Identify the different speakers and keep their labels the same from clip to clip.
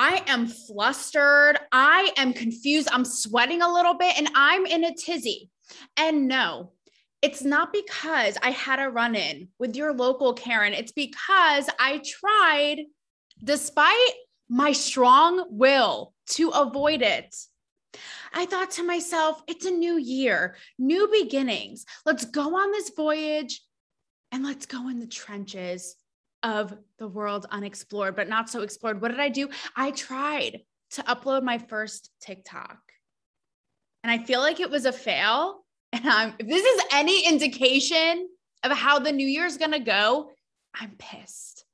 Speaker 1: I am flustered. I am confused. I'm sweating a little bit and I'm in a tizzy. And no, it's not because I had a run in with your local Karen. It's because I tried, despite my strong will, to avoid it. I thought to myself, it's a new year, new beginnings. Let's go on this voyage and let's go in the trenches of the world unexplored, but not so explored. What did I do? I tried to upload my first TikTok. And I feel like it was a fail. And I'm, if this is any indication of how the new year is going to go, I'm pissed.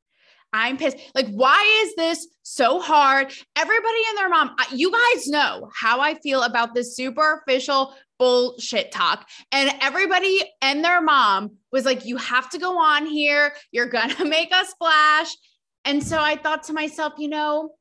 Speaker 1: I'm pissed. Like, why is this so hard? Everybody and their mom, you guys know how I feel about this superficial bullshit talk. And everybody and their mom was like, you have to go on here. You're going to make a splash. And so I thought to myself, you know,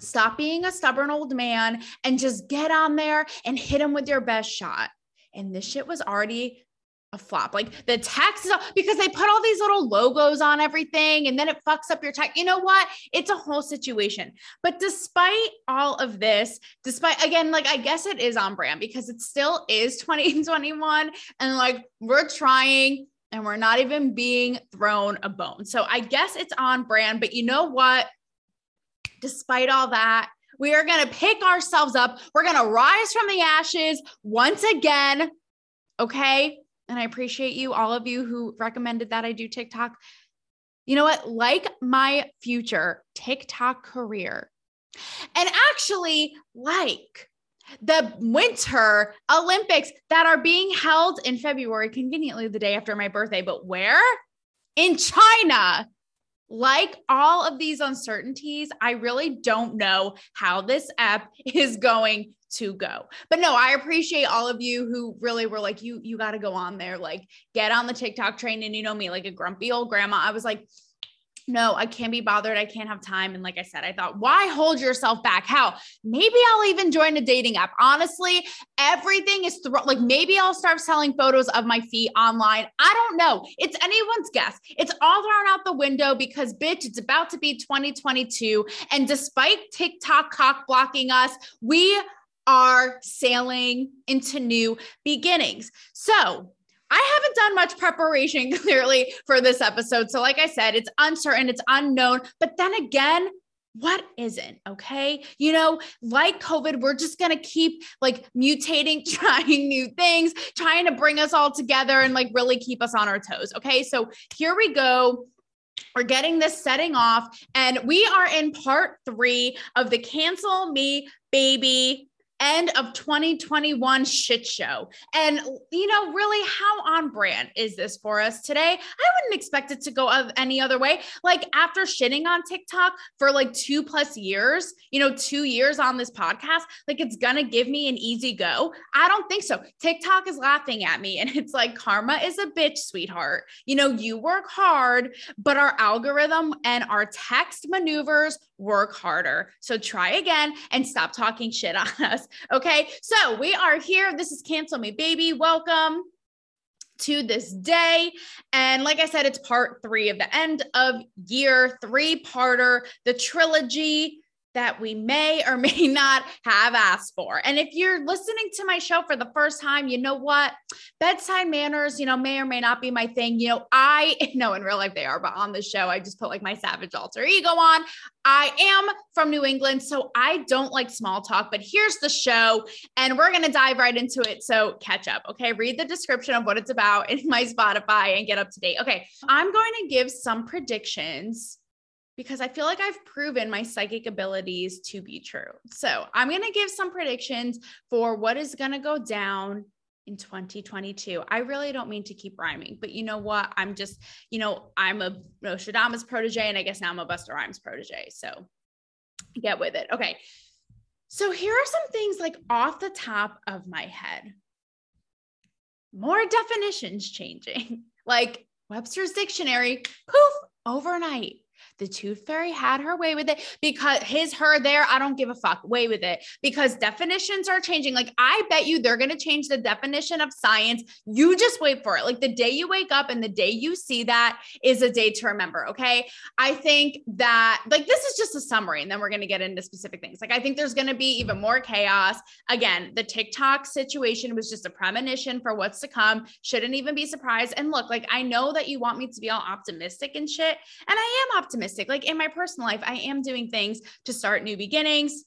Speaker 1: stop being a stubborn old man and just get on there and hit him with your best shot. And this shit was already a flop. Like the text is because they put all these little logos on everything and then it fucks up your text. You know what? It's a whole situation. But despite all of this, despite again, like I guess it is on brand because it still is 2021 and like we're trying and we're not even being thrown a bone. So I guess it's on brand, but you know what? Despite all that, we are going to pick ourselves up. We're going to rise from the ashes once again. Okay and I appreciate you, all of you who recommended that I do TikTok. You know what? Like my future TikTok career, and actually, like the Winter Olympics that are being held in February, conveniently the day after my birthday, but where? In China. Like all of these uncertainties, I really don't know how this app is going to go. But no, I appreciate all of you who really were like, you, you got to go on there, like get on the TikTok train. And you know me, like a grumpy old grandma. I was like, no, I can't be bothered. I can't have time. And like I said, I thought, why hold yourself back? How? Maybe I'll even join a dating app. Honestly, everything is th- like maybe I'll start selling photos of my feet online. I don't know. It's anyone's guess. It's all thrown out the window because, bitch, it's about to be 2022. And despite TikTok cock blocking us, we are sailing into new beginnings. So, I haven't done much preparation clearly for this episode. So, like I said, it's uncertain, it's unknown. But then again, what isn't okay you know like covid we're just going to keep like mutating trying new things trying to bring us all together and like really keep us on our toes okay so here we go we're getting this setting off and we are in part 3 of the cancel me baby end of 2021 shit show. And, you know, really, how on brand is this for us today? I wouldn't expect it to go of any other way. Like, after shitting on TikTok for like two plus years, you know, two years on this podcast, like it's gonna give me an easy go. I don't think so. TikTok is laughing at me and it's like, karma is a bitch, sweetheart. You know, you work hard, but our algorithm and our text maneuvers work harder. So try again and stop talking shit on us. Okay. So we are here. This is Cancel Me Baby. Welcome to this day. And like I said, it's part three of the end of year three parter, the trilogy that we may or may not have asked for. And if you're listening to my show for the first time, you know what? Bedside manners, you know, may or may not be my thing. You know, I know in real life they are, but on the show, I just put like my savage alter ego on. I am from New England, so I don't like small talk, but here's the show, and we're going to dive right into it. So catch up. Okay. Read the description of what it's about in my Spotify and get up to date. Okay. I'm going to give some predictions because I feel like I've proven my psychic abilities to be true. So I'm going to give some predictions for what is going to go down in 2022. I really don't mean to keep rhyming, but you know what? I'm just, you know, I'm a Nostradamus protege, and I guess now I'm a Busta Rhymes protege. So get with it. Okay. So here are some things like off the top of my head. More definitions changing, like Webster's dictionary, poof, overnight the tooth fairy had her way with it because his, her, there, I don't give a fuck, way with it because definitions are changing. Like, I bet you they're going to change the definition of science. You just wait for it. Like, the day you wake up and the day you see that is a day to remember. Okay. I think that, like, this is just a summary, and then we're going to get into specific things. Like, I think there's going to be even more chaos. Again, the TikTok situation was just a premonition for what's to come. Shouldn't even be surprised. And look, like, I know that you want me to be all optimistic and shit. And I am optimistic. Like, in my personal life, I am doing things to start new beginnings.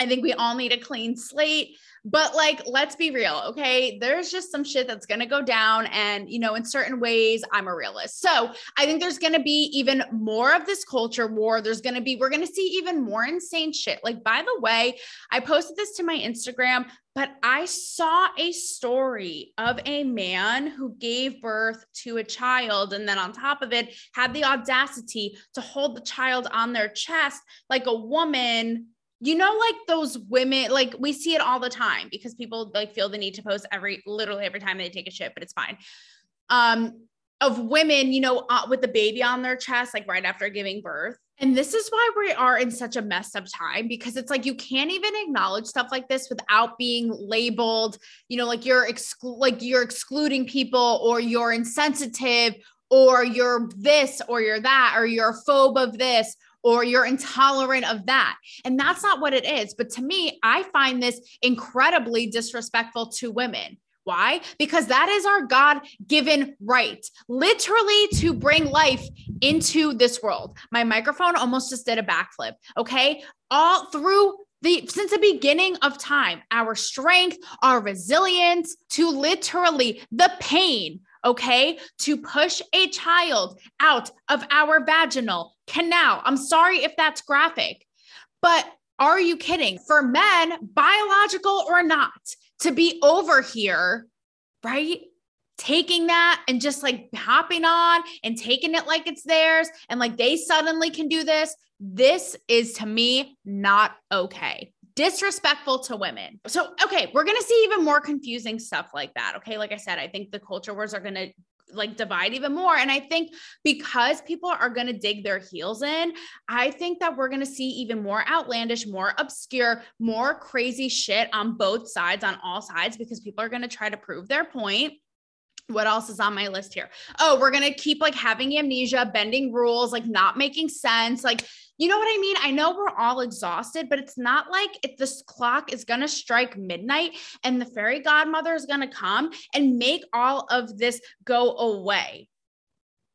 Speaker 1: I think we all need a clean slate. But like, let's be real, okay? There's just some shit that's going to go down. And, you know, in certain ways, I'm a realist. So I think there's going to be even more of this culture war. There's going to be, we're going to see even more insane shit. Like, by the way, I posted this to my Instagram, but I saw a story of a man who gave birth to a child and then on top of it had the audacity to hold the child on their chest like a woman. You know like those women like we see it all the time because people like feel the need to post every literally every time they take a shit but it's fine. Um of women you know uh, with the baby on their chest like right after giving birth and this is why we are in such a messed up time because it's like you can't even acknowledge stuff like this without being labeled, you know, like you're exclu- like you're excluding people or you're insensitive or you're this or you're that or you're a phobe of this or you're intolerant of that. And that's not what it is. But to me, I find this incredibly disrespectful to women. Why? Because that is our God given right, literally to bring life into this world. My microphone almost just did a backflip. Okay. All through the since the beginning of time, our strength, our resilience to literally the pain okay, to push a child out of our vaginal canal. I'm sorry if that's graphic, but are you kidding? For men, biological or not, to be over here, right? Taking that and just like hopping on and taking it like it's theirs and like they suddenly can do this. This is to me not okay disrespectful to women. So, okay, we're going to see even more confusing stuff like that. Okay. Like I said, I think the culture wars are going to like divide even more. And I think because people are going to dig their heels in, I think that we're going to see even more outlandish, more obscure, more crazy shit on both sides, on all sides, because people are going to try to prove their point what else is on my list here? Oh, we're going to keep like having amnesia, bending rules, like not making sense. Like you know what I mean? I know we're all exhausted, but it's not like if this clock is going to strike midnight and the fairy godmother is going to come and make all of this go away.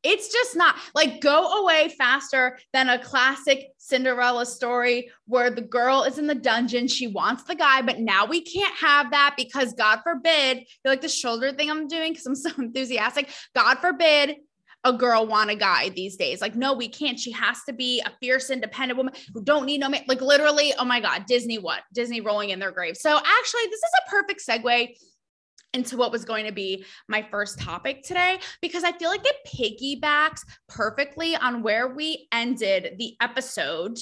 Speaker 1: It's just not like go away faster than a classic Cinderella story where the girl is in the dungeon. She wants the guy, but now we can't have that because God forbid, you like the shoulder thing I'm doing because I'm so enthusiastic. God forbid a girl want a guy these days. Like, no, we can't. She has to be a fierce, independent woman who don't need no man. Like, literally, oh my God, Disney, what? Disney rolling in their grave. So, actually, this is a perfect segue into what was going to be my first topic today because I feel like it piggybacks perfectly on where we ended the episode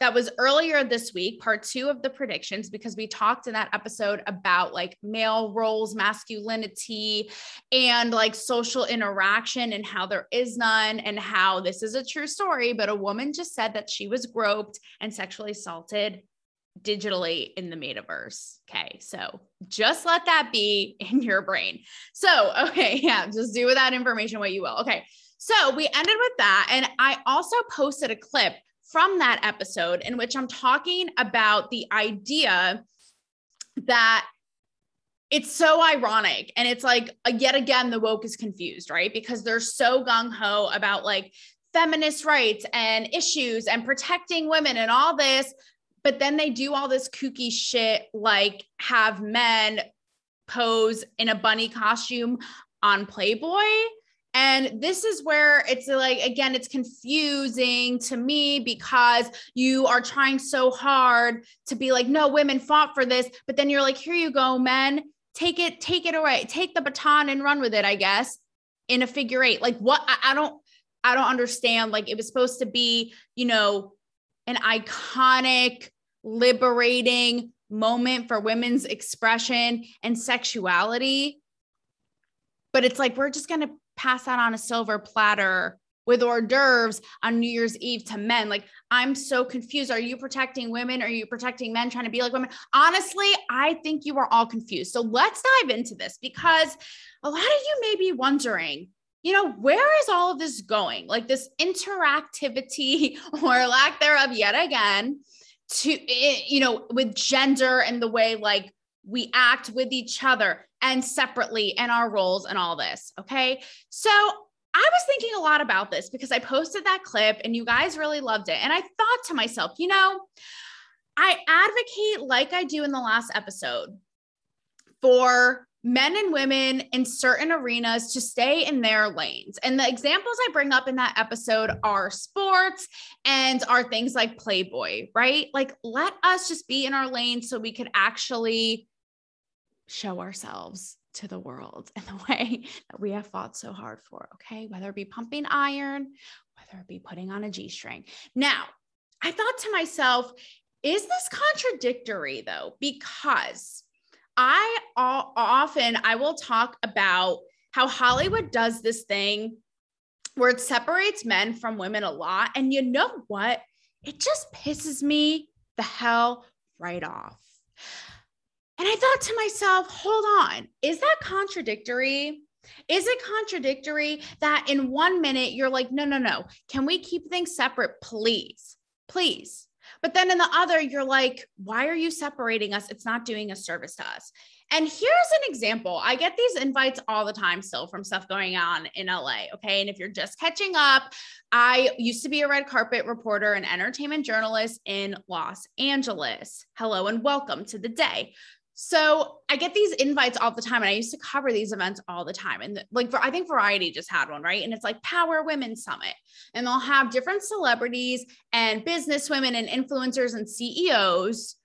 Speaker 1: that was earlier this week, part two of the predictions, because we talked in that episode about like male roles, masculinity, and like social interaction and how there is none, and how this is a true story. But a woman just said that she was groped and sexually assaulted digitally in the metaverse. Okay. So just let that be in your brain. So, okay. Yeah. Just do with that information what you will. Okay. So we ended with that. And I also posted a clip from that episode in which I'm talking about the idea that it's so ironic and it's like uh, yet again the woke is confused right? Because they're so gung-ho about like feminist rights and issues and protecting women and all this but then they do all this kooky shit like have men pose in a bunny costume on playboy and this is where it's like, again, it's confusing to me because you are trying so hard to be like, no, women fought for this. But then you're like, here you go, men, take it, take it away, take the baton and run with it, I guess, in a figure eight. Like, what? I, I don't, I don't understand. Like, it was supposed to be, you know, an iconic, liberating moment for women's expression and sexuality. But it's like, we're just going to pass that on a silver platter with hors d'oeuvres on New Year's Eve to men. Like, I'm so confused. Are you protecting women? Are you protecting men trying to be like women? Honestly, I think you are all confused. So let's dive into this because a lot of you may be wondering, you know, where is all of this going? Like this interactivity or lack thereof yet again to, eh, you know, with gender and the way like we act with each other and separately and our roles and all this. Okay. So I was thinking a lot about this because I posted that clip and you guys really loved it. And I thought to myself, you know, I advocate, like I do in the last episode, for men and women in certain arenas to stay in their lanes. And the examples I bring up in that episode are sports and are things like Playboy, right? Like, let us just be in our lane so we could actually show ourselves to the world in the way that we have fought so hard for. Okay. Whether it be pumping iron, whether it be putting on a G string. Now, I thought to myself, is this contradictory though? Because I often I will talk about how Hollywood does this thing where it separates men from women a lot. And you know what? It just pisses me the hell right off. And I thought to myself, hold on, is that contradictory? Is it contradictory that in one minute you're like, no, no, no, can we keep things separate, please? Please. But then in the other, you're like, why are you separating us? It's not doing a service to us. And here's an example. I get these invites all the time still from stuff going on in LA. Okay. And if you're just catching up, I used to be a red carpet reporter and entertainment journalist in Los Angeles. Hello and welcome to the day. So I get these invites all the time, and I used to cover these events all the time. And like, I think Variety just had one, right? And it's like Power Women Summit, and they'll have different celebrities and business women and influencers and CEOs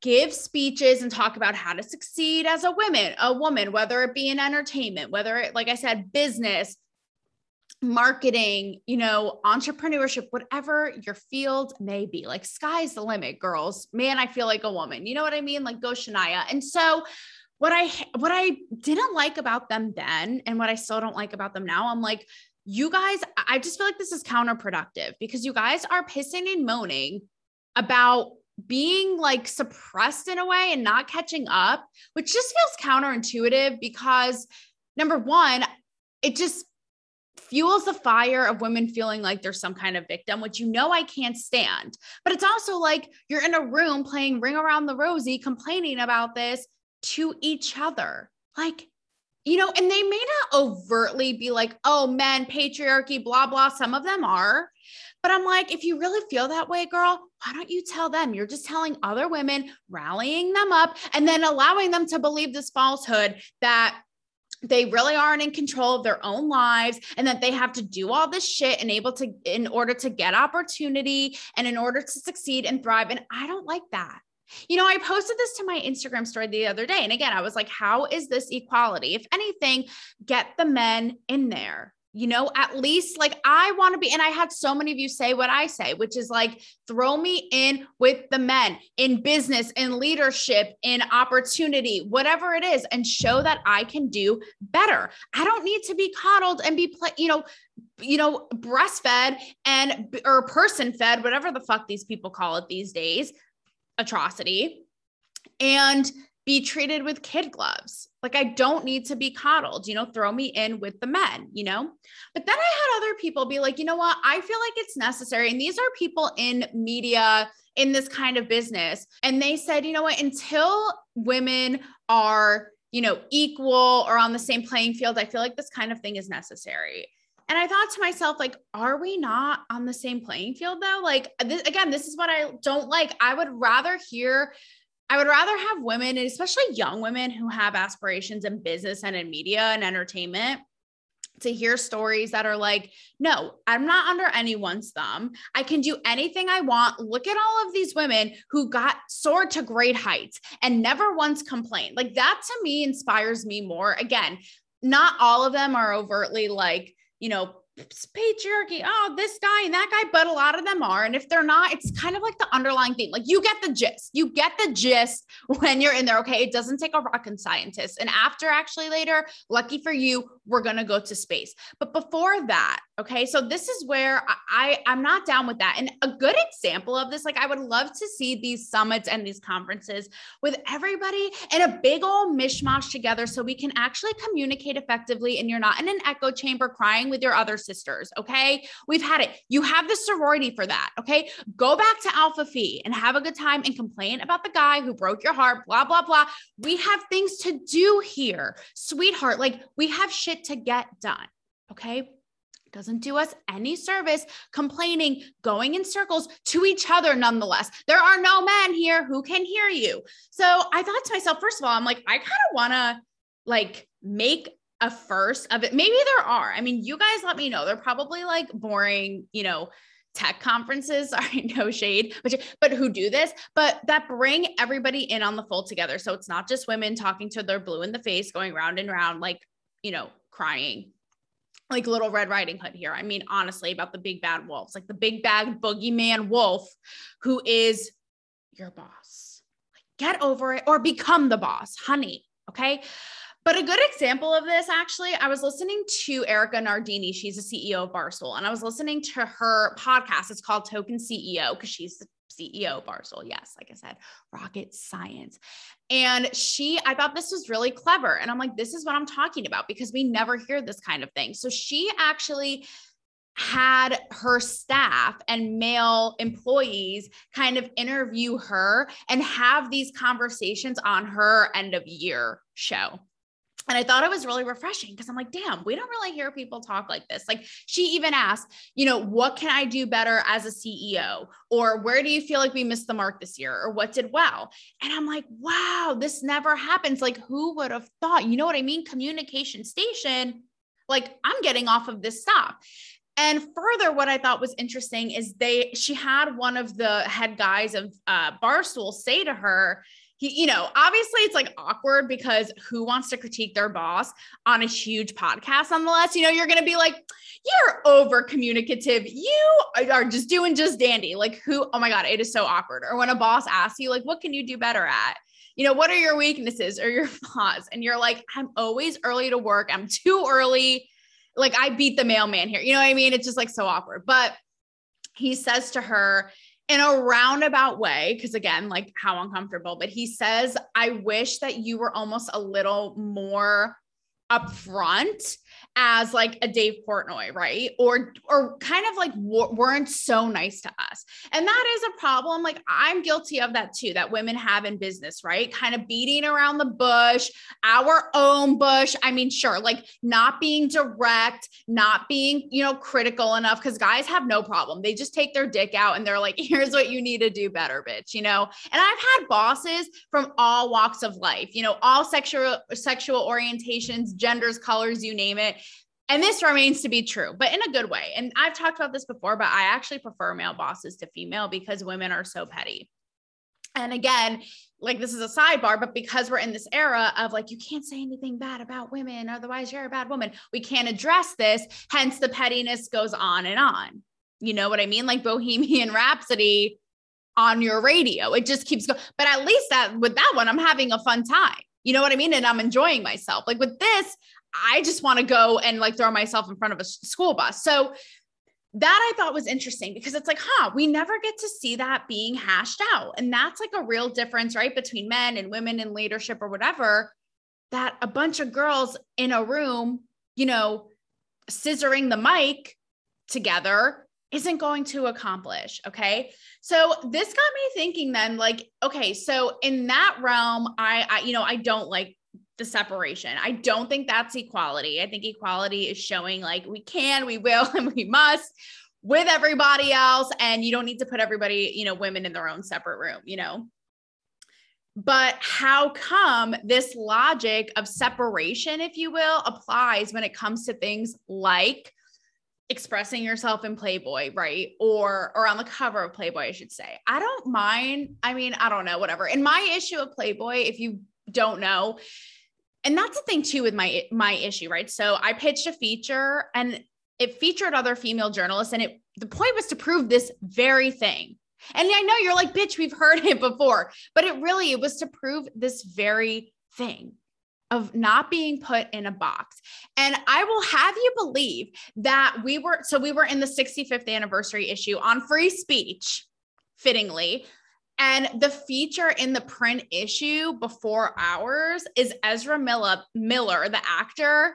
Speaker 1: give speeches and talk about how to succeed as a woman, a woman, whether it be in entertainment, whether it, like I said, business, marketing, you know, entrepreneurship, whatever your field may be. Like sky's the limit, girls. Man, I feel like a woman. You know what I mean? Like go Shania. And so what I what I didn't like about them then and what I still don't like about them now, I'm like, you guys, I just feel like this is counterproductive because you guys are pissing and moaning about being like suppressed in a way and not catching up, which just feels counterintuitive because number one, it just fuels the fire of women feeling like there's some kind of victim, which you know I can't stand. But it's also like you're in a room playing Ring Around the Rosie, complaining about this to each other. Like, you know, and they may not overtly be like, oh, men, patriarchy, blah, blah. Some of them are. But I'm like, if you really feel that way, girl, why don't you tell them? You're just telling other women, rallying them up, and then allowing them to believe this falsehood that they really aren't in control of their own lives and that they have to do all this shit and able to in order to get opportunity and in order to succeed and thrive. And i don't like that. You know i posted this to my instagram story the other day. And again i was like how is this equality? If anything get the men in there you know, at least like I want to be. And I had so many of you say what I say, which is like, throw me in with the men in business, in leadership, in opportunity, whatever it is, and show that I can do better. I don't need to be coddled and be, you know, you know, breastfed and or person fed, whatever the fuck these people call it these days, atrocity. And be treated with kid gloves. Like I don't need to be coddled, you know, throw me in with the men, you know? But then I had other people be like, you know what? I feel like it's necessary. And these are people in media, in this kind of business. And they said, you know what? Until women are, you know, equal or on the same playing field, I feel like this kind of thing is necessary. And I thought to myself, like, are we not on the same playing field though? Like, this, again, this is what I don't like. I would rather hear I would rather have women, and especially young women who have aspirations in business and in media and entertainment, to hear stories that are like, no, I'm not under anyone's thumb. I can do anything I want. Look at all of these women who got soared to great heights and never once complained. Like that to me inspires me more. Again, not all of them are overtly like, you know, patriarchy, oh, this guy and that guy, but a lot of them are. And if they're not, it's kind of like the underlying theme. Like you get the gist. You get the gist when you're in there. Okay. It doesn't take a rocket scientist. And after actually later, lucky for you, we're going to go to space. But before that, Okay. So this is where I, I am not down with that. And a good example of this, like I would love to see these summits and these conferences with everybody in a big old mishmash together so we can actually communicate effectively and you're not in an echo chamber crying with your other sisters. Okay. We've had it. You have the sorority for that. Okay. Go back to Alpha Phi and have a good time and complain about the guy who broke your heart, blah, blah, blah. We have things to do here, sweetheart. Like we have shit to get done. Okay doesn't do us any service complaining, going in circles to each other nonetheless. There are no men here who can hear you. So I thought to myself, first of all, I'm like, I kind of want to like make a first of it. Maybe there are. I mean, you guys let me know. They're probably like boring, you know, tech conferences sorry no shade but but who do this but that bring everybody in on the fold together so it's not just women talking to their blue in the face going round and round like you know crying like little red riding hood here i mean honestly about the big bad wolves like the big bad boogeyman wolf who is your boss like get over it or become the boss honey okay but a good example of this, actually, I was listening to Erika Nardini. She's a CEO of Barstool, and I was listening to her podcast. It's called Token CEO because she's CEO Barstool. Yes, like I said, rocket science. And she, I thought this was really clever. And I'm like, this is what I'm talking about because we never hear this kind of thing. So she actually had her staff and male employees kind of interview her and have these conversations on her end of year show. And I thought it was really refreshing because I'm like, damn, we don't really hear people talk like this. Like she even asked, you know, what can I do better as a CEO? Or where do you feel like we missed the mark this year? Or what did well? And I'm like, wow, this never happens. Like, who would have thought? You know what I mean? Communication station. Like, I'm getting off of this stop. And further, what I thought was interesting is they she had one of the head guys of uh, Barstool say to her, he, you know, obviously it's like awkward because who wants to critique their boss on a huge podcast nonetheless? You know, you're going to be like, you're over communicative. You are just doing just dandy. Like, who, oh my God, it is so awkward. Or when a boss asks you, like, what can you do better at? You know, what are your weaknesses or your flaws? And you're like, I'm always early to work. I'm too early. Like, I beat the mailman here. You know what I mean? It's just like so awkward. But he says to her, in a roundabout way, because again, like how uncomfortable, but he says, I wish that you were almost a little more upfront as like a Dave Portnoy, right? Or or kind of like weren't so nice to us. And that is a problem. Like I'm guilty of that too that women have in business, right? Kind of beating around the bush, our own bush. I mean, sure, like not being direct, not being, you know, critical enough cuz guys have no problem. They just take their dick out and they're like, "Here's what you need to do better, bitch," you know? And I've had bosses from all walks of life, you know, all sexual sexual orientations, genders, colors, you name it and this remains to be true, but in a good way. And I've talked about this before, but I actually prefer male bosses to female because women are so petty. And again, like this is a sidebar, but because we're in this era of like, you can't say anything bad about women, otherwise you're a bad woman, we can't address this. Hence, the pettiness goes on and on. You know what I mean? Like Bohemian Rhapsody on your radio. It just keeps going. But at least that with that one, I'm having a fun time. You know what I mean? And I'm enjoying myself. Like with this, I just want to go and like throw myself in front of a school bus. So that I thought was interesting because it's like, huh, we never get to see that being hashed out. And that's like a real difference, right? Between men and women in leadership or whatever, that a bunch of girls in a room, you know, scissoring the mic together isn't going to accomplish. Okay. So this got me thinking then, like, okay, so in that realm, I, I you know, I don't like the separation. I don't think that's equality. I think equality is showing like we can, we will, and we must with everybody else. And you don't need to put everybody, you know, women in their own separate room, you know. But how come this logic of separation, if you will, applies when it comes to things like expressing yourself in Playboy, right? Or or on the cover of Playboy, I should say. I don't mind. I mean, I don't know, whatever. In my issue of Playboy, if you don't know, and that's the thing too with my my issue right so i pitched a feature and it featured other female journalists and it the point was to prove this very thing and i know you're like bitch we've heard it before but it really it was to prove this very thing of not being put in a box. And I will have you believe that we were, so we were in the 65th anniversary issue on free speech, fittingly. And the feature in the print issue before ours is Ezra Miller, Miller, the actor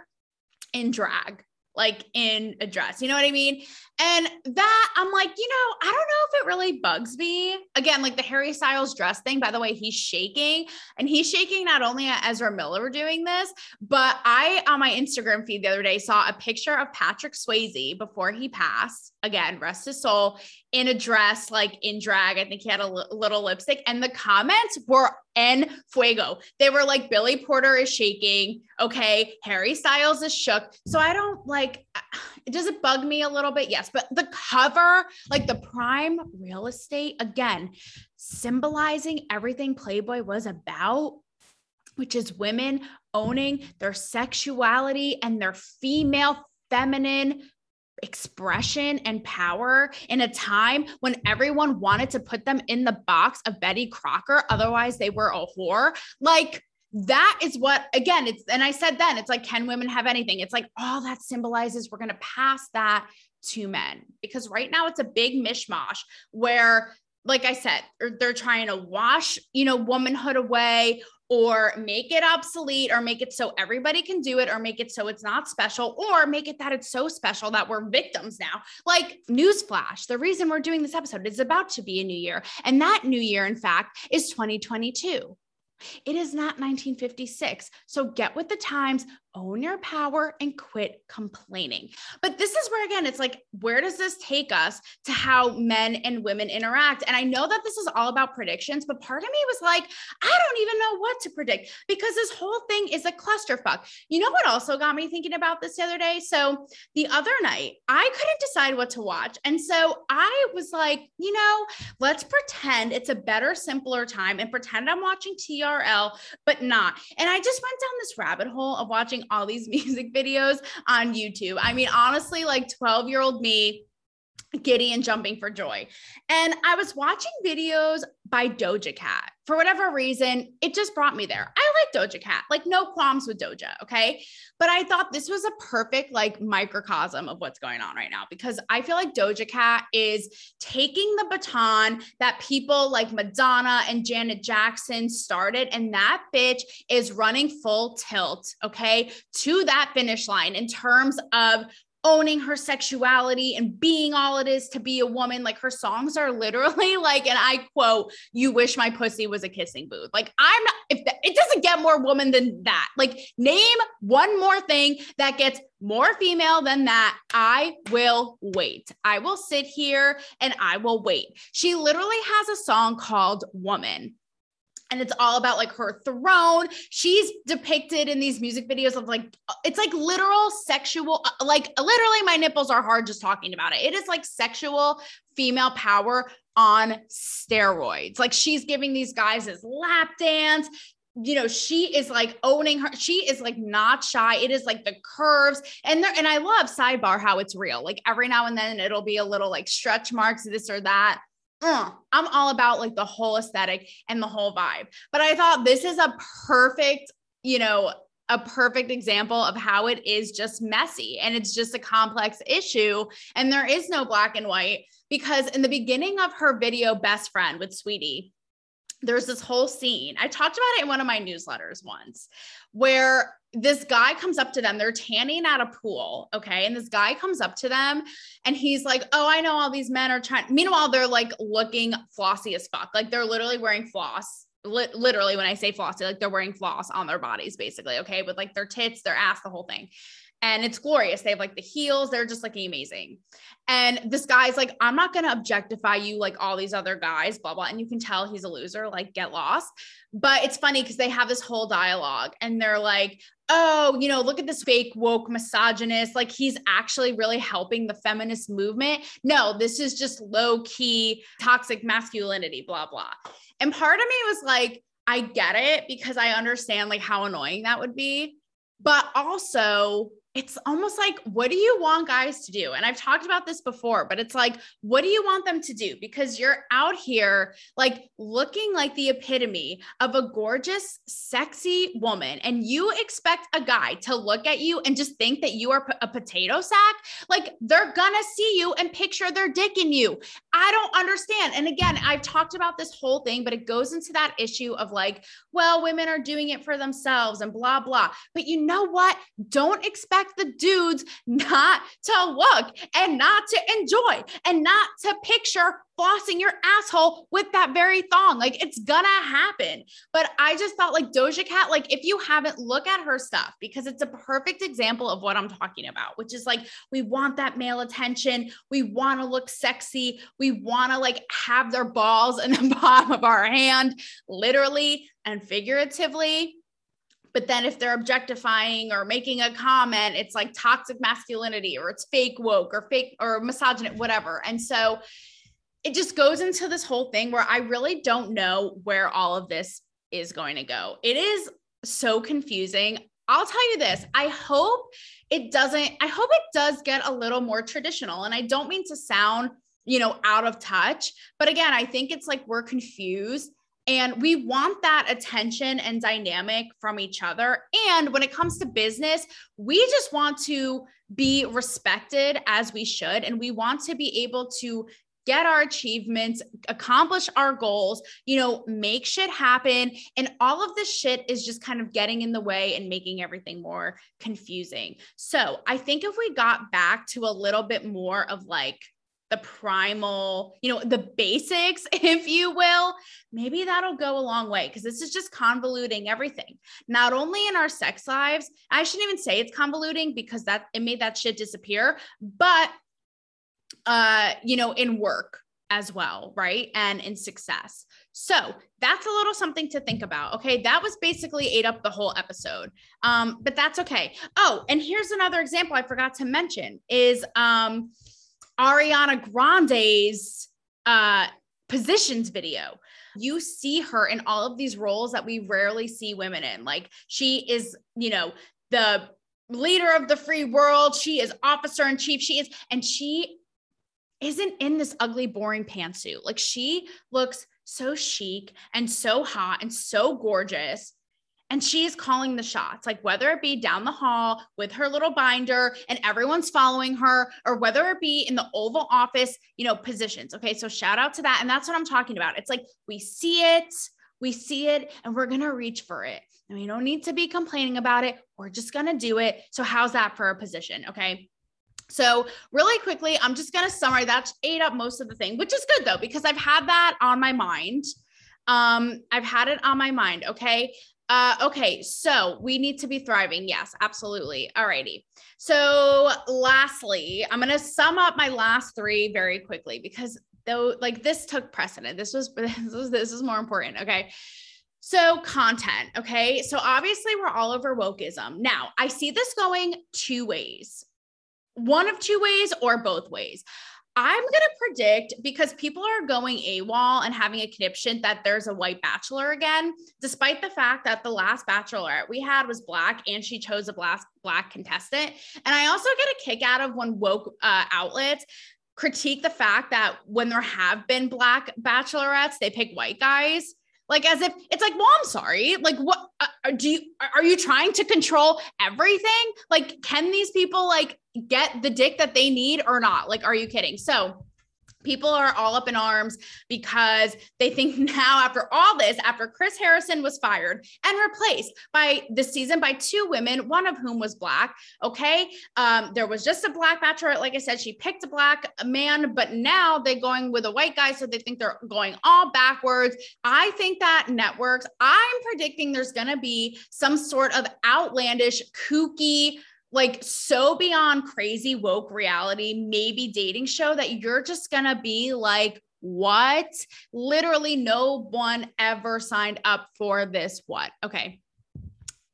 Speaker 1: in drag like in a dress. You know what I mean? And that I'm like, you know, I don't know if it really bugs me. Again, like the Harry Styles dress thing, by the way, he's shaking and he's shaking not only at Ezra Miller doing this, but I on my Instagram feed the other day saw a picture of Patrick Swayze before he passed. Again, rest his soul in a dress, like in drag. I think he had a l- little lipstick, and the comments were en fuego. They were like, Billy Porter is shaking. Okay. Harry Styles is shook. So I don't like, does it bug me a little bit? Yes. But the cover, like the prime real estate, again, symbolizing everything Playboy was about, which is women owning their sexuality and their female feminine expression and power in a time when everyone wanted to put them in the box of Betty Crocker. Otherwise, they were a whore. Like, that is what again it's and i said then it's like can women have anything it's like all that symbolizes we're going to pass that to men because right now it's a big mishmash where like i said they're trying to wash you know womanhood away or make it obsolete or make it so everybody can do it or make it so it's not special or make it that it's so special that we're victims now. Like newsflash, the reason we're doing this episode is about to be a new year. And that new year, in fact, is 2022. It is not 1956. So get with the times, own your power, and quit complaining. But this is where, again, it's like, where does this take us to how men and women interact? And I know that this is all about predictions, but part of me was like, I don't even know what to predict because this whole thing is a clusterfuck. You know what also got me thinking about this the other day? So the other night, I couldn't decide what to watch. And so I was like, you know, let's pretend it's a better, simpler time and pretend I'm watching But not. And I just went down this rabbit hole of watching all these music videos on YouTube. I mean, honestly, like 12 year old me, giddy and jumping for joy. And I was watching videos by Doja Cat. For whatever reason, it just brought me there. I like Doja Cat, like no qualms with Doja, okay? But I thought this was a perfect like microcosm of what's going on right now because I feel like Doja Cat is taking the baton that people like Madonna and Janet Jackson started and that bitch is running full tilt, okay? To that finish line in terms of owning her sexuality and being all it is to be a woman. Like her songs are literally like, and I quote, "You wish my pussy was a kissing booth." Like I'm not. If the, it doesn't get more woman than that, like name one more thing that gets more female than that, I will wait. I will sit here and I will wait. She literally has a song called Woman and it's all about like her throne. She's depicted in these music videos of like it's like literal sexual uh, like literally my nipples are hard just talking about it. It is like sexual female power on steroids. Like she's giving these guys his lap dance. You know, she is like owning her. She is like not shy. It is like the curves and there. And I love sidebar how it's real. Like every now and then it'll be a little like stretch marks, this or that uh, I'm all about like the whole aesthetic and the whole vibe. But I thought this is a perfect, you know, a perfect example of how it is just messy and it's just a complex issue. And there is no black and white because in the beginning of her video, Best Friend with Saweetie, there's this whole scene. I talked about it in one of my newsletters once where this guy comes up to them. They're tanning at a pool. Okay. And this guy comes up to them and he's like, Oh, I know all these men are trying. Meanwhile, they're like looking flossy as fuck. Like they're literally wearing floss. literally, when I say flossy, like they're wearing floss on their bodies, basically. Okay. With like their tits, their ass, the whole thing and it's glorious. They have like the heels, they're just looking amazing. And this guy's like, I'm not gonna objectify you like all these other guys, blah, blah. And you can tell he's a loser, like, get lost. But it's funny because they have this whole dialogue and they're like, oh, you know, look at this fake woke misogynist. Like he's actually really helping the feminist movement. No, this is just low key toxic masculinity, blah, blah. And part of me was like, I get it because I understand like how annoying that would be. But also, it's almost like, what do you want guys to do? And I've talked about this before, but it's like, what do you want them to do? Because you're out here like looking like the epitome of a gorgeous, sexy woman, and you expect a guy to look at you and just think that you are a potato sack. Like they're gonna see you and picture their dick in you. I don't understand. And again, I've talked about this whole thing, but it goes into that issue of like, well, women are doing it for themselves and blah, blah. But you know what? Don't expect expect the dudes not to look and not to enjoy and not to picture flossing your asshole with that very thong. Like it's gonna happen. But I just thought like Doja Cat, like if you haven't, look at her stuff because it's a perfect example of what I'm talking about, which is like we want that male attention. We want to look sexy. We want to like have their balls in the palm of our hand, literally and figuratively but then if they're objectifying or making a comment, it's like toxic masculinity or it's fake woke or fake or misogynist, whatever. And so it just goes into this whole thing where I really don't know where all of this is going to go. It is so confusing. I'll tell you this I hope it doesn't, I hope it does get a little more traditional. And I don't mean to sound, you know, out of touch, but again, I think it's like we're confused and we want that attention and dynamic from each other. And when it comes to business, we just want to be respected as we should. And we want to be able to get our achievements, accomplish our goals, you know, make shit happen. And all of this shit is just kind of getting in the way and making everything more confusing. So I think if we got back to a little bit more of like, the primal, you know, the basics, if you will, maybe that'll go a long way because this is just convoluting everything. Not only in our sex lives, I shouldn't even say it's convoluting because that it made that shit disappear, but uh, you know, in work as well, right? And in success. So that's a little something to think about. Okay. That was basically ate up the whole episode. Um, but that's okay. Oh, and here's another example I forgot to mention is um Ariana Grande's uh, positions video. You see her in all of these roles that we rarely see women in. Like she is, you know, the leader of the free world. She is officer in chief. She is, and she isn't in this ugly, boring pantsuit. Like she looks so chic and so hot and so gorgeous and she's calling the shots like whether it be down the hall with her little binder and everyone's following her or whether it be in the oval office you know positions. Okay so shout out to that and that's what i'm talking about. It's like we see it we see it and we're going to reach for it. And we don't need to be complaining about it. We're just going to do it. So how's that for a position? Okay. So, really quickly, I'm just going to summarize. That ate up most of the thing, which is good though, because I've had that on my mind. Um, I've had it on my mind. Okay. Uh, okay, so we need to be thriving. Yes, absolutely. All righty. So, lastly, I'm going to sum up my last three very quickly because though, like this took precedent. This was this was this is more important. Okay. So, content. Okay. So, obviously, we're all over wokeism. Now, I see this going two ways one of two ways or both ways. I'm going to predict because people are going AWOL and having a conniption that there's a white bachelor again, despite the fact that the last bachelorette we had was black and she chose a black, black contestant. And I also get a kick out of when woke uh, outlets critique the fact that when there have been black bachelorettes, they pick white guys. Like as if it's like well i'm sorry. Like what uh, do you are you trying to control everything? Like can these people like get the dick that they need or not. Like are you kidding? So people are all up in arms because they think now after all this after chris harrison was fired and replaced by this season by two women one of whom was black okay? Um, there was just a black bachelorette. Like i said she picked a black man but now they're going with a white guy so they think they're going all backwards. I think that networks i'm predicting there's going to be some sort of outlandish kooky like so beyond crazy woke reality, maybe dating show that you're just gonna be like, what? Literally, no one ever signed up for this. What? Okay.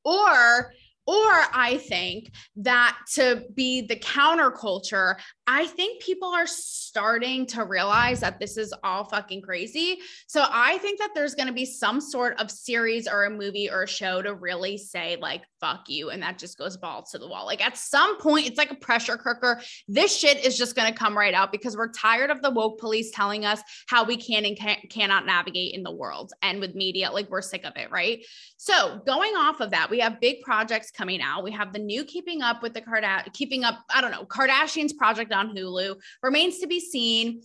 Speaker 1: Or or I think that to be the counterculture, I think people are starting to realize that this is all fucking crazy. So I think that there's going to be some sort of series or a movie or a show to really say, like, fuck you. And that just goes balls to the wall. Like at some point, it's like a pressure cooker. This shit is just going to come right out because we're tired of the woke police telling us how we can and can, cannot navigate in the world. And with media, like we're sick of it. Right. So going off of that, we have big projects coming out. We have the new Keeping Up with the Kardashians, Keeping Up, I don't know, Kardashians project on Hulu remains to be seen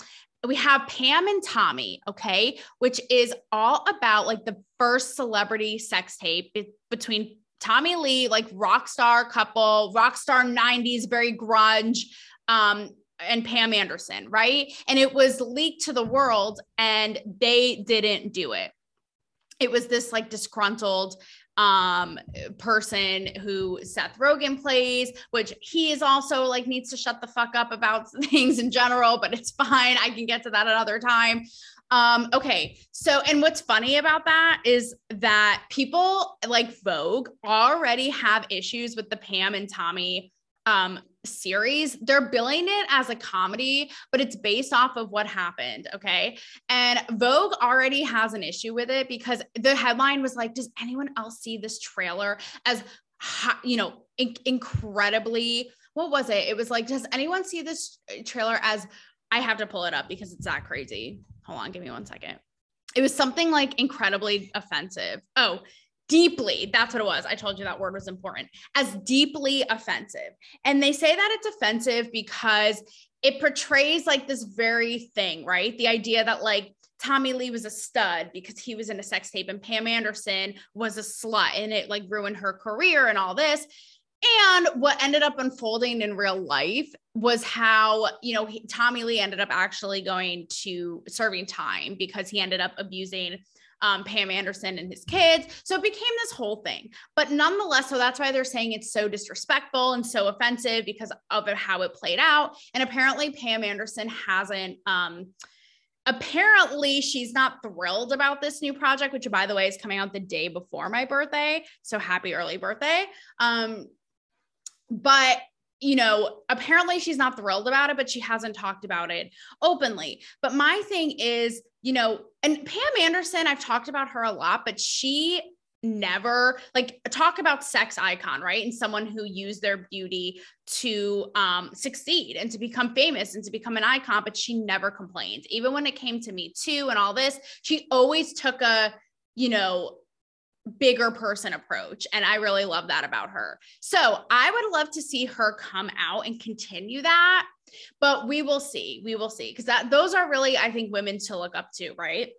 Speaker 1: we have Pam and Tommy, okay, which is all about like the first celebrity sex tape be- between Tommy Lee, like rock star couple, rock star 90s, very grunge, um, and Pam Anderson, right? And it was leaked to the world and they didn't do it. It was this like disgruntled um person who Seth Rogen plays, which he is also like needs to shut the fuck up about things in general, but it's fine. I can get to that another time. Um, okay. So, and what's funny about that is that people like Vogue already have issues with the Pam and Tommy um series. They're billing it as a comedy, but it's based off of what happened. Okay. And Vogue already has an issue with it because the headline was like, Does anyone else see this trailer as, you know, in- incredibly, what was it? It was like, Does anyone see this trailer as, I have to pull it up because it's that crazy. Hold on, give me one second. It was something like incredibly offensive. Oh, deeply that's what it was. I told you that word was important as deeply offensive. And they say that it's offensive because it portrays like this very thing right? The idea that like tommy lee was a stud because he was in a sex tape and pam anderson was a slut and it like ruined her career and all this. And what ended up unfolding in real life was how, you know, he, Tommy Lee ended up actually going to serving time because he ended up abusing um, Pam Anderson and his kids. So it became this whole thing. But nonetheless, so that's why they're saying it's so disrespectful and so offensive because of how it played out. And apparently, Pam Anderson hasn't. Um, apparently she's not thrilled about this new project which by the way is coming out the day before my birthday so happy early birthday um but you know, apparently she's not thrilled about it, but she hasn't talked about it openly. But my thing is, you know, and Pam Anderson, I've talked about her a lot, but she never like talk about sex icon right and someone who used their beauty to um succeed and to become famous and to become an icon but she never complained even when it came to me too and all this she always took a you know bigger person approach. And I really love that about her. So I would love to see her come out and continue that. But we will see. We will see. Because that those are really, I think, women to look up to, right?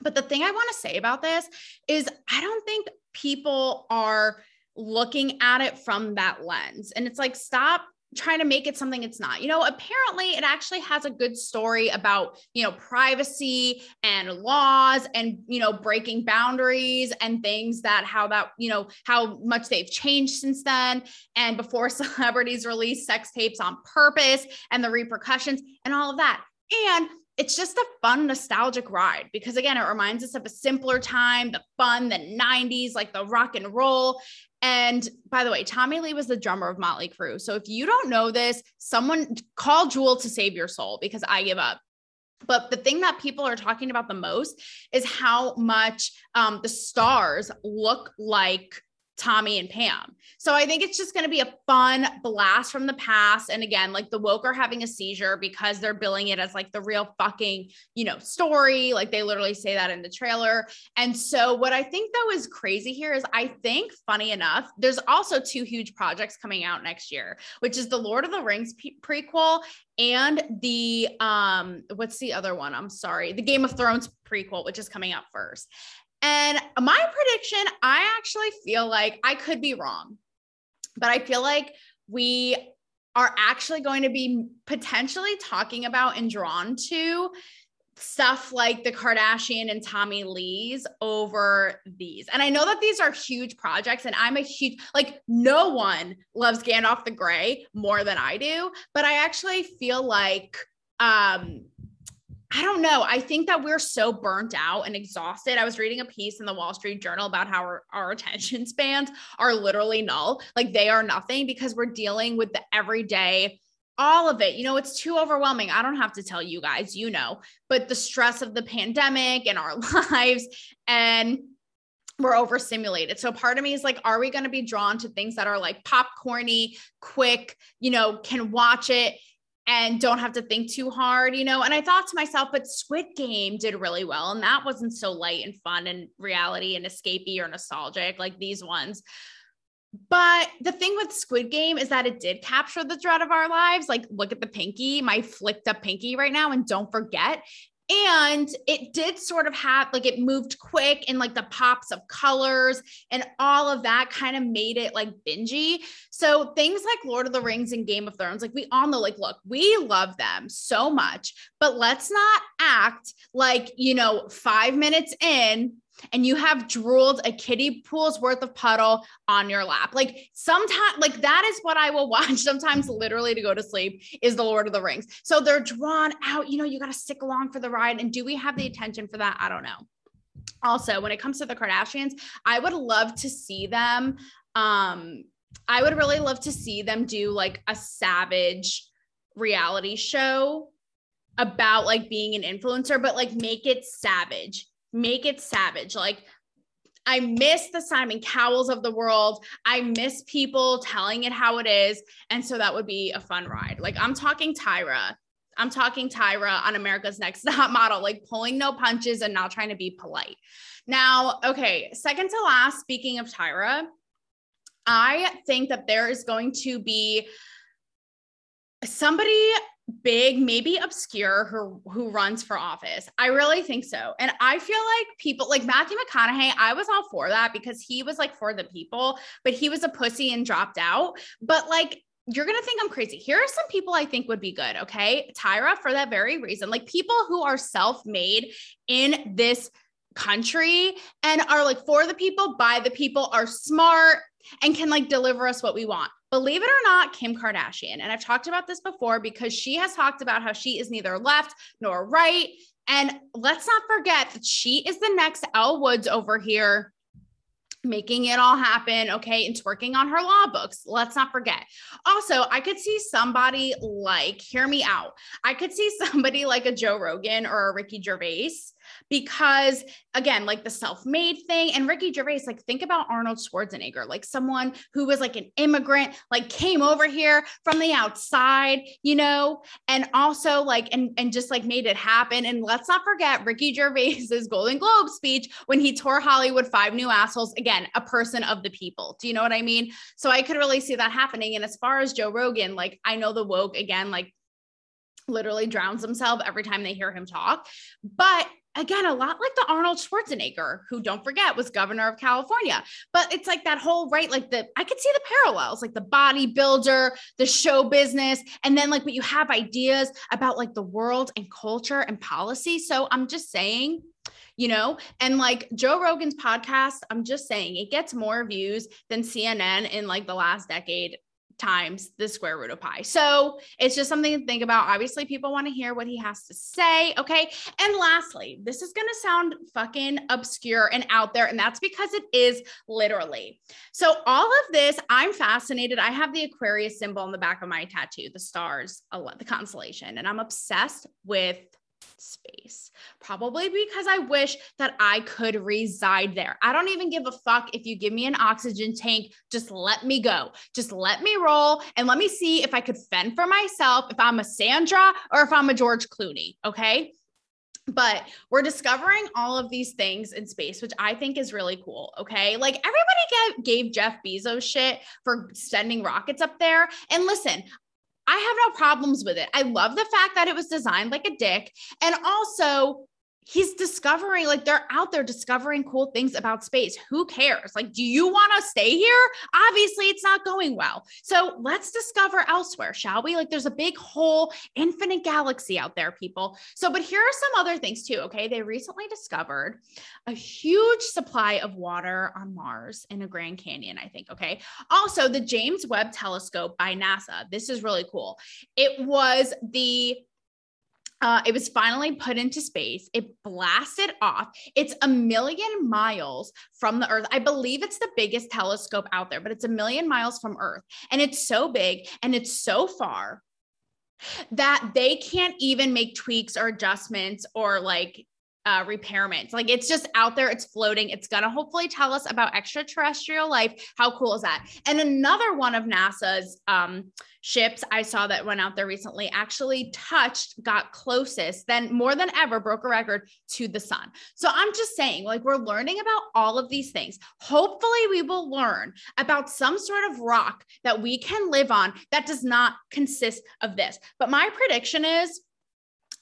Speaker 1: But the thing I want to say about this is I don't think people are looking at it from that lens. And it's like, stop trying to make it something it's not. You know, apparently it actually has a good story about, you know, privacy and laws and, you know, breaking boundaries and things that how that, you know, how much they've changed since then. And before celebrities release sex tapes on purpose and the repercussions and all of that. And it's just a fun nostalgic ride because again it reminds us of a simpler time the fun the 90s like the rock and roll and by the way, Tommy Lee was the drummer of Motley Crue. So if you don't know this, someone call Jewel to save your soul because I give up. But the thing that people are talking about the most is how much um, the stars look like Tommy and Pam. So I think it's just going to be a fun blast from the past. And again, like the woke are having a seizure because they're billing it as like the real fucking, you know, story. Like they literally say that in the trailer. And so what I think though is crazy here is I think funny enough, there's also two huge projects coming out next year, which is the Lord of the Rings prequel and the um what's the other one? I'm sorry. The Game of Thrones prequel, which is coming out first. And my prediction, I actually feel like I could be wrong, but I feel like we are actually going to be potentially talking about and drawn to stuff like the Kardashian and Tommy Lee's over these. And I know that these are huge projects and I'm a huge like no one loves Gandalf the Grey more than I do, but I actually feel like um I don't know. I think that we're so burnt out and exhausted. I was reading a piece in the Wall Street Journal about how our, our, attention spans are literally null. Like they are nothing because we're dealing with the everyday all of it. You know, it's too overwhelming. I don't have to tell you guys, you know, but the stress of the pandemic and our lives and we're overstimulated. So part of me is like, are we going to be drawn to things that are like popcorny, quick, you know, can watch it and don't have to think too hard, you know? And I thought to myself, but Squid Game did really well. And that wasn't so light and fun and reality and escapey or nostalgic like these ones. But the thing with Squid Game is that it did capture the dread of our lives. Like, look at the pinky, my flicked up pinky right now. And don't forget, and it did sort of have like it moved quick and like the pops of colors and all of that kind of made it like bingy so things like lord of the rings and game of thrones like we all know like look we love them so much but let's not act like you know five minutes in and you have drooled a kiddie pool's worth of puddle on your lap. Like sometimes, like that is what I will watch sometimes literally to go to sleep is the Lord of the Rings. So they're drawn out, you know, you got to stick along for the ride. And do we have the attention for that? I don't know. Also, when it comes to the Kardashians, I would love to see them. Um, I would really love to see them do like a savage reality show about like being an influencer, but like make it savage make it savage. Like, I miss the Simon Cowells of the world. I miss people telling it how it is. And so that would be a fun ride. Like, I'm talking Tyra. I'm talking Tyra on America's Next Top Model, like pulling no punches and not trying to be polite. Now, okay, second to last, speaking of Tyra, I think that there is going to be somebody big, maybe obscure who who runs for office. I really think so. And I feel like people like Matthew McConaughey, I was all for that because he was like for the people, but he was a pussy and dropped out. But like you're going to think I'm crazy. Here are some people I think would be good, okay? Tyra for that very reason. Like people who are self-made in this country and are like for the people, by the people, are smart and can like deliver us what we want believe it or not, Kim Kardashian. And I've talked about this before because she has talked about how she is neither left nor right. And let's not forget that she is the next Elle Woods over here making it all happen, okay, and twerking on her law books. Let's not forget. Also, I could see somebody like, hear me out. I could see somebody like a Joe Rogan or a Ricky Gervais because again, like the self-made thing and Ricky Gervais, like think about Arnold Schwarzenegger, like someone who was like an immigrant, like came over here from the outside, you know, and also like and and just like made it happen. And let's not forget Ricky Gervais's Golden Globe speech when he tore Hollywood five new assholes. Again, a person of the people. Do you know what I mean? So I could really see that happening. And as far as Joe Rogan, like I know the woke again, like literally drowns himself every time they hear him talk. But again, a lot like the Arnold Schwarzenegger, who don't forget was governor of California. But it's like that whole right, like the I could see the parallels, like the bodybuilder, the show business, and then like but you have ideas about like the world and culture and policy. So I'm just saying, you know, and like Joe Rogan's podcast, I'm just saying it gets more views than CNN in like the last decade times the square root of pi. So it's just something to think about. Obviously, people want to hear what he has to say. Okay. And lastly, this is going to sound fucking obscure and out there. And that's because it is literally. So, all of this, I'm fascinated. I have the Aquarius symbol on the back of my tattoo, the stars, the constellation, and I'm obsessed with space. Probably because I wish that I could reside there. I don't even give a fuck if you give me an oxygen tank. Just let me go. Just let me roll and let me see if I could fend for myself, if I'm a Sandra or if I'm a George Clooney. Okay. But we're discovering all of these things in space, which I think is really cool. Okay. Like everybody gave, Jeff Bezos shit for sending rockets up there. And listen, I have no problems with it. I love the fact that it was designed like a dick. And also, he's discovering like they're out there discovering cool things about space. Who cares? Like do you want to stay here? Obviously it's not going well. So let's discover elsewhere shall we? Like there's a big whole infinite galaxy out there people. So but here are some other things too okay? They recently discovered a huge supply of water on mars in a grand canyon i think okay? Also the james webb telescope by nasa. This is really cool. It was the uh, it was finally put into space. It blasted off. It's a million miles from the Earth. I believe it's the biggest telescope out there, but it's a million miles from Earth. And it's so big and it's so far that they can't even make tweaks or adjustments or like uh, repairment. Like it's just out there, it's floating. It's going to hopefully tell us about extraterrestrial life. How cool is that? And another one of NASA's um, ships I saw that went out there recently actually touched, got closest, then more than ever broke a record to the sun. So I'm just saying, like, we're learning about all of these things. Hopefully, we will learn about some sort of rock that we can live on that does not consist of this. But my prediction is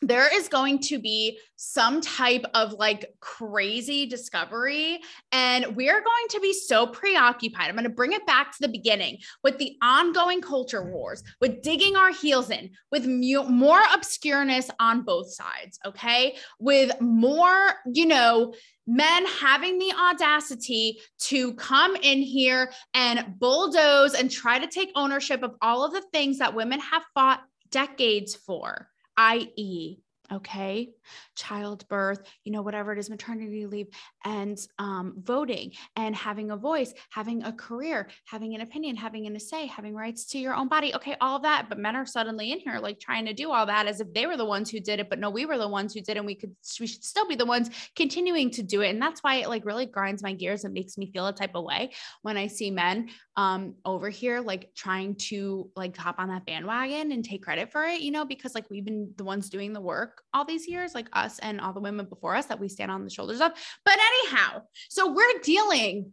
Speaker 1: there is going to be some type of like crazy discovery and we're going to be so preoccupied. I'm going to bring it back to the beginning with the ongoing culture wars with digging our heels in with mu- more obscureness on both sides okay? With more you know men having the audacity to come in here and bulldoze and try to take ownership of all of the things that women have fought decades for i.e., okay childbirth you know whatever it is maternity leave and um, voting and having a voice having a career having an opinion having an say having rights to your own body. Okay all that but men are suddenly in here like trying to do all that as if they were the ones who did it but no we were the ones who did and we could we should still be the ones continuing to do it and that's why it like really grinds my gears and makes me feel a type of way when i see men um over here like trying to like hop on that bandwagon and take credit for it you know because like we've been the ones doing the work all these years like us and all the women before us that we stand on the shoulders of. But anyhow so we're dealing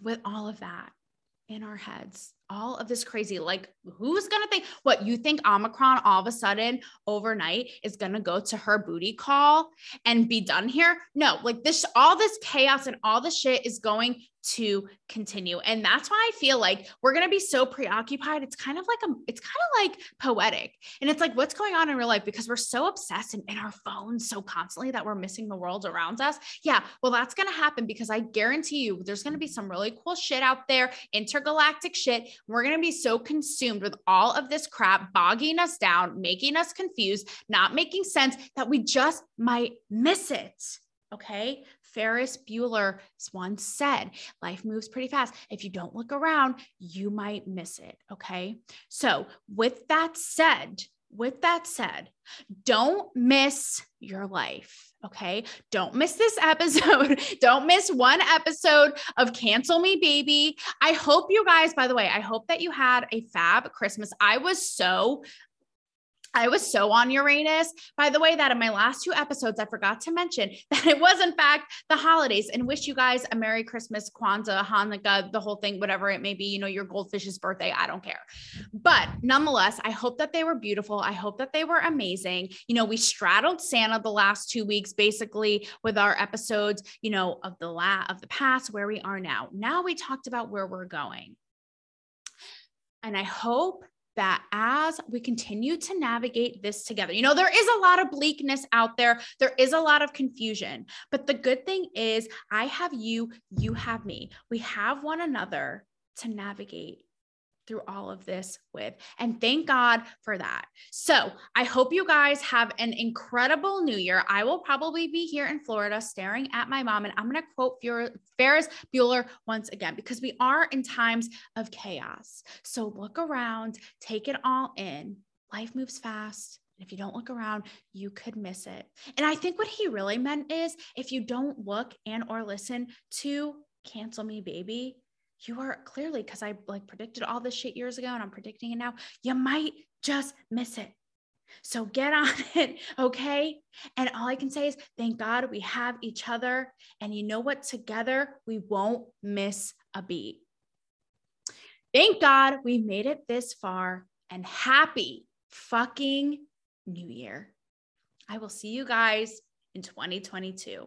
Speaker 1: with all of that in our heads all of this crazy like who's going to think what you think omicron all of a sudden overnight is going to go to her booty call and be done here? No like this all this chaos and all the shit is going to continue. And that's why I feel like we're going to be so preoccupied. It's kind of like a, it's kind of like poetic. And it's like, what's going on in real life? Because we're so obsessed in, in our phones so constantly that we're missing the world around us. Yeah. Well, that's going to happen because I guarantee you there's going to be some really cool shit out there, intergalactic shit. We're going to be so consumed with all of this crap bogging us down, making us confused, not making sense that we just might miss it. Okay. Ferris Bueller once said, life moves pretty fast. If you don't look around, you might miss it. Okay. So, with that said, with that said, don't miss your life. Okay. Don't miss this episode. don't miss one episode of Cancel Me Baby. I hope you guys, by the way, I hope that you had a fab Christmas. I was so I was so on Uranus, by the way, that in my last two episodes, I forgot to mention that it was, in fact, the holidays and wish you guys a Merry Christmas, Kwanzaa, Hanukkah, the whole thing, whatever it may be, you know, your goldfish's birthday. I don't care. But nonetheless, I hope that they were beautiful. I hope that they were amazing. You know, we straddled Santa the last two weeks, basically with our episodes, you know, of the la of the past, where we are now. Now we talked about where we're going. And I hope that as we continue to navigate this together, you know, there is a lot of bleakness out there, there is a lot of confusion. But the good thing is, I have you, you have me. We have one another to navigate through all of this with. And thank God for that. So I hope you guys have an incredible new year. I will probably be here in Florida staring at my mom, and I'm going to quote Ferris Bueller once again because we are in times of chaos. So look around, take it all in. Life moves fast. If you don't look around, you could miss it. And I think what he really meant is if you don't look and or listen to cancel me baby, you are clearly because I like predicted all this shit years ago and I'm predicting it now. You might just miss it. So get on it, okay? And all I can say is thank God we have each other. And you know what? Together we won't miss a beat. Thank God we made it this far and happy fucking new year. I will see you guys in 2022.